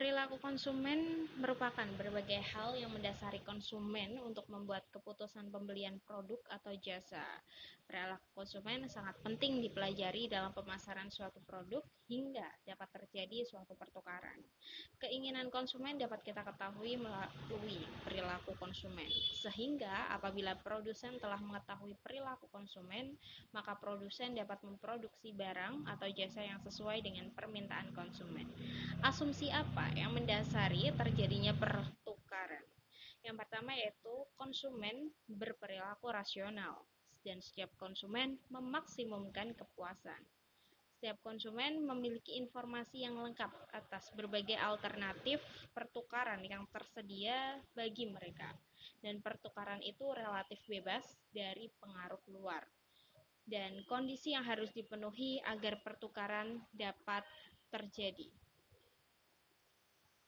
Perilaku konsumen merupakan berbagai hal yang mendasari konsumen untuk membuat keputusan pembelian produk atau jasa. Perilaku konsumen sangat penting dipelajari dalam pemasaran suatu produk hingga dapat terjadi suatu pertukaran. Keinginan konsumen dapat kita ketahui melalui perilaku konsumen. Sehingga apabila produsen telah mengetahui perilaku konsumen, maka produsen dapat memproduksi barang atau jasa yang sesuai dengan permintaan konsumen. Asumsi apa yang mendasari terjadinya pertukaran. Yang pertama yaitu konsumen berperilaku rasional dan setiap konsumen memaksimumkan kepuasan. Setiap konsumen memiliki informasi yang lengkap atas berbagai alternatif pertukaran yang tersedia bagi mereka. Dan pertukaran itu relatif bebas dari pengaruh luar. Dan kondisi yang harus dipenuhi agar pertukaran dapat terjadi.